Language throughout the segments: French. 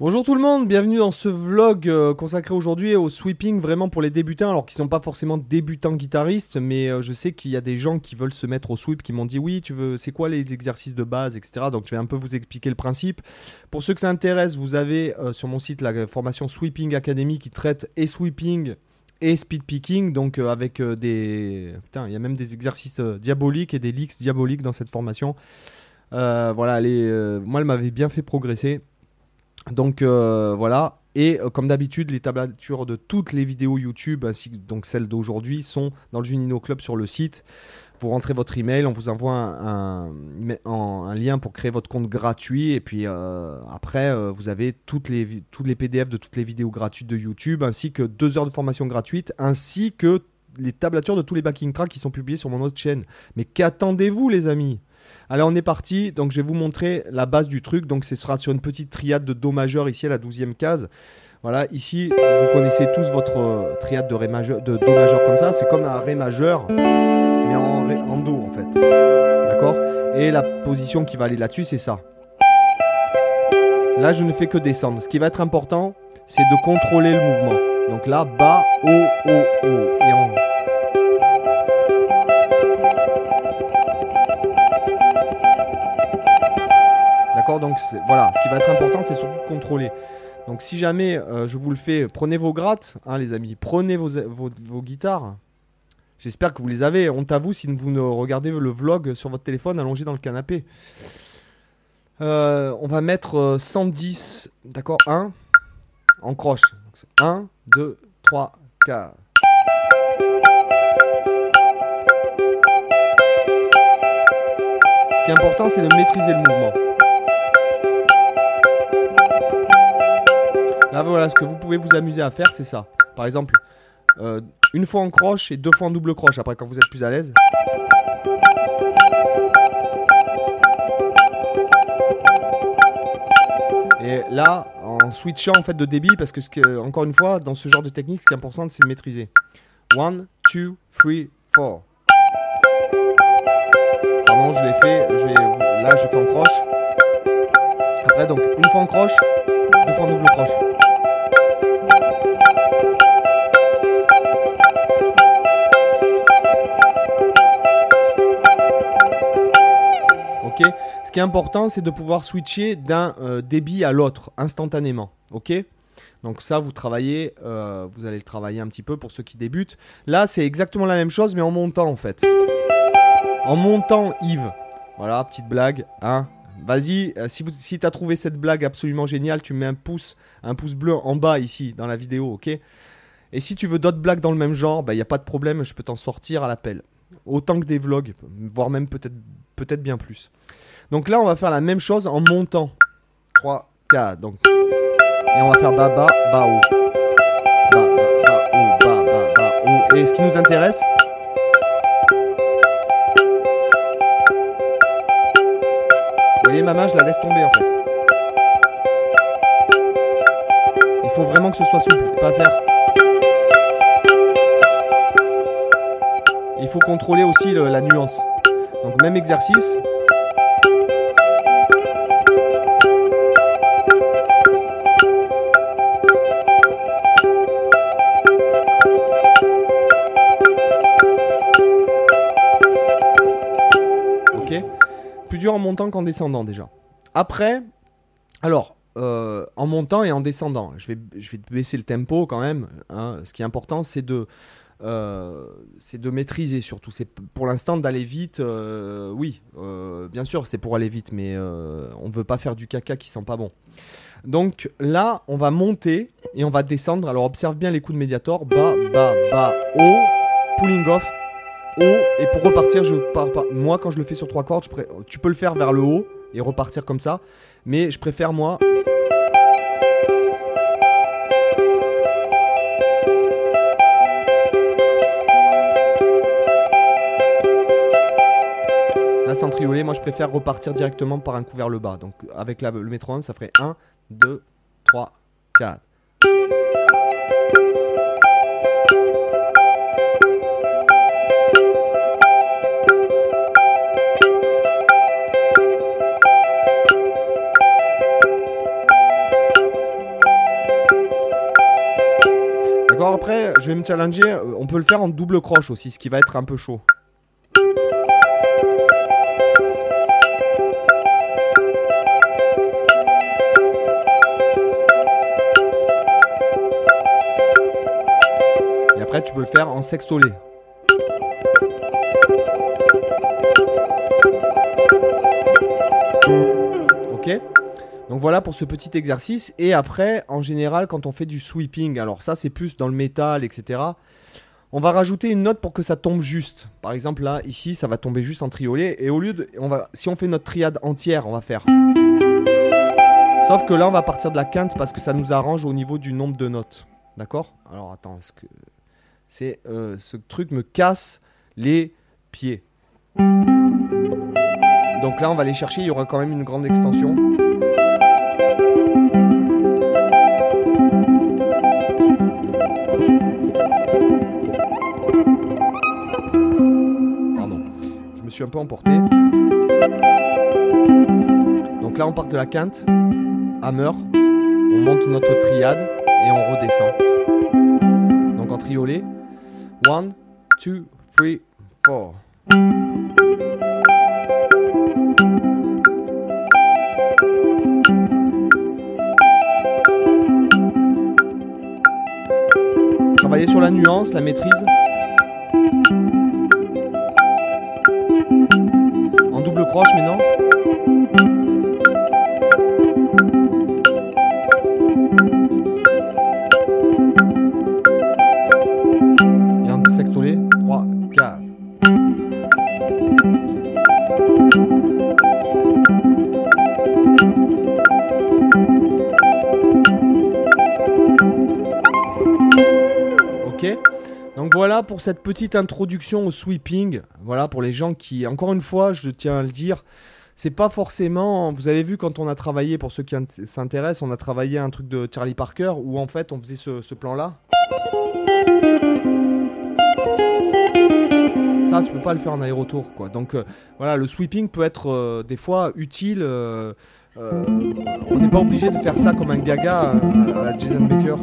Bonjour tout le monde, bienvenue dans ce vlog euh, consacré aujourd'hui au sweeping vraiment pour les débutants, alors qu'ils sont pas forcément débutants guitaristes, mais euh, je sais qu'il y a des gens qui veulent se mettre au sweep, qui m'ont dit oui, tu veux, c'est quoi les exercices de base, etc. Donc je vais un peu vous expliquer le principe. Pour ceux que ça intéresse, vous avez euh, sur mon site la formation Sweeping Academy qui traite et sweeping et speed picking, donc avec des... Putain, il y a même des exercices diaboliques et des leaks diaboliques dans cette formation. voilà, moi elle m'avait bien fait progresser. Donc euh, voilà. Et euh, comme d'habitude, les tablatures de toutes les vidéos YouTube, ainsi que donc celles d'aujourd'hui, sont dans le Junino Club sur le site. Vous rentrez votre email, on vous envoie un, lien pour créer votre compte gratuit. Et puis euh, après, vous avez toutes les, les PDF de toutes les vidéos gratuites de YouTube, ainsi que deux heures de formation gratuite, ainsi que les tablatures de tous les backing tracks qui sont publiés sur mon autre chaîne. Mais qu'attendez-vous, les amis? Allez, on est parti. Donc, je vais vous montrer la base du truc. Donc, ce sera sur une petite triade de Do majeur ici à la 12e case. Voilà, ici, vous connaissez tous votre euh, triade de, ré majeur, de Do majeur comme ça. C'est comme un Ré majeur, mais en, Do en fait. D'accord? Et la position qui va aller là-dessus, c'est ça. Là, je ne fais que descendre. Ce qui va être important, c'est de contrôler le mouvement. Donc là, bas, haut, haut, haut. Et en Donc voilà, ce qui va être important, c'est surtout de contrôler. Donc si jamais euh, je vous le fais, prenez vos grattes, hein, les amis, prenez vos, vos, guitares. J'espère que vous les avez. Honte à vous si vous ne regardez le vlog sur votre téléphone allongé dans le canapé. Euh, on va mettre 110, euh, d'accord 1 en croche. 1, 2, 3, 4. Ce qui est important, c'est de maîtriser le mouvement. Là, voilà, ce que vous pouvez vous amuser à faire, c'est ça. Par exemple, euh, une fois en croche et deux fois en double croche, après quand vous êtes plus à l'aise. Et là, en switchant en fait de débit, parce que, ce que encore une fois, dans ce genre de technique, ce qui est important, c'est de maîtriser. 1, 2, 3, 4. Pardon, je l'ai fait. Là, je fais en croche. Après, donc, une fois en croche, fois en double. Ce qui est important, c'est de pouvoir switcher d'un euh, débit à l'autre instantanément. Ok donc ça, vous travaillez, euh, vous allez le travailler un petit peu pour ceux qui débutent. Là, c'est exactement la même chose, mais en montant en fait. En montant, Yves. Voilà, petite blague. Hein Vas-y, euh, si, si tu as trouvé cette blague absolument géniale, tu mets un pouce, un pouce bleu en bas ici dans la vidéo, ok? Et si tu veux d'autres blagues dans le même genre, il bah, n'y a pas de problème, je peux t'en sortir à l'appel. Autant que des vlogs, voire même peut-être peut-être bien plus. Donc là, on va faire la même chose en montant. 3, 4. Donc. Et on va faire bas, bas, bas, haut. Bas, bas, bas, haut, bas, bas, bas, haut. Et ce qui nous intéresse. Vous voyez, ma main, je la laisse tomber en fait. Il faut vraiment que ce soit souple, pas faire. Il faut contrôler aussi la nuance. Donc même exercice. En montant qu'en descendant déjà. Après, alors, euh, en montant et en descendant, je vais, je vais baisser le tempo quand même. Hein. Ce qui est important, c'est de euh, de maîtriser surtout. C'est pour l'instant d'aller vite. Euh, oui, bien sûr, c'est pour aller vite, mais on ne veut pas faire du caca qui sent pas bon. Donc là, on va monter et on va descendre. Alors observe bien les coups de médiator. Bas, bas, bas, haut, pulling off, Et pour repartir, je pars pas. Moi, quand je le fais sur trois cordes, tu peux le faire vers le haut et repartir comme ça. Mais je préfère moi centrioler, moi je préfère repartir directement par un coup vers le bas. Donc avec la, le métronome, ça ferait 1, 2, 3, 4. Je vais me challenger. On peut le faire en double croche aussi, ce qui va être un peu chaud. Et après, tu peux le faire en sextolé. Ok? Donc voilà pour ce petit exercice. Et après, en général, quand on fait du sweeping, alors ça c'est plus dans le métal, etc. On va rajouter une note pour que ça tombe juste. Par exemple là, ici, ça va tomber juste en triolet. Et au lieu de, on va, si on fait notre triade entière, on va faire. Sauf que là, on va partir de la quinte parce que ça nous arrange au niveau du nombre de notes. D'accord? Alors attends, est-ce que c'est euh, ce truc me casse les pieds? Donc là, on va aller chercher. Il y aura quand même une grande extension. Emporté. Donc là, on part de la quinte, hammer, on monte notre triade et on redescend. Donc en triolet. 1, 2, 3, 4. Travailler sur la nuance, la maîtrise. Double croche maintenant. Et en sextolé. 3, 4. Ok donc voilà pour cette petite introduction au sweeping. Voilà pour les gens qui, encore une fois, je tiens à le dire, c'est pas forcément. Vous avez vu quand on a travaillé, pour ceux qui int- s'intéressent, on a travaillé un truc de Charlie Parker où en fait on faisait ce, plan-là. Ça, tu peux pas le faire en aérotour, quoi. Donc euh, voilà, le sweeping peut être euh, des fois utile. euh, on n'est pas obligé de faire ça comme un gaga à la Jason Baker.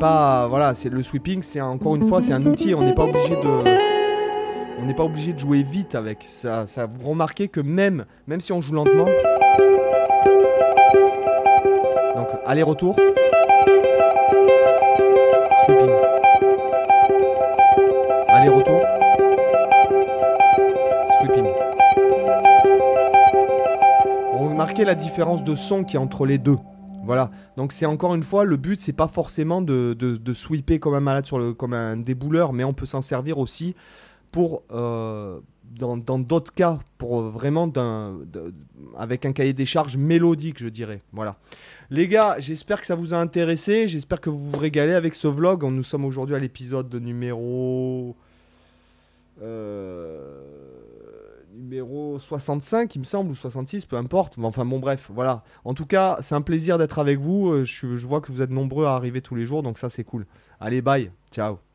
Voilà, c'est le sweeping, c'est encore une fois, c'est un outil. On n'est pas obligé de, on n'est pas obligé de jouer vite avec. Ça, ça vous remarquez que même, même si on joue lentement, donc aller-retour, sweeping, aller-retour, sweeping. Remarquez la différence de son qui est entre les deux. Voilà. Donc c'est encore une fois le but, c'est pas forcément de, de, sweeper comme un malade sur le, comme un débouleur, mais on peut s'en servir aussi pour euh, dans d'autres cas pour euh, vraiment avec un cahier des charges mélodique, je dirais. Voilà. Les gars, j'espère que ça vous a intéressé. J'espère que vous vous régalez avec ce vlog. Nous sommes aujourd'hui à l'épisode numéro euh, numéro 65, il me semble, ou 66, peu importe. Mais enfin, bon, bref, voilà. En tout cas, c'est un plaisir d'être avec vous. Euh, Je, je vois que vous êtes nombreux à arriver tous les jours, donc ça, c'est cool. Allez, bye. Ciao.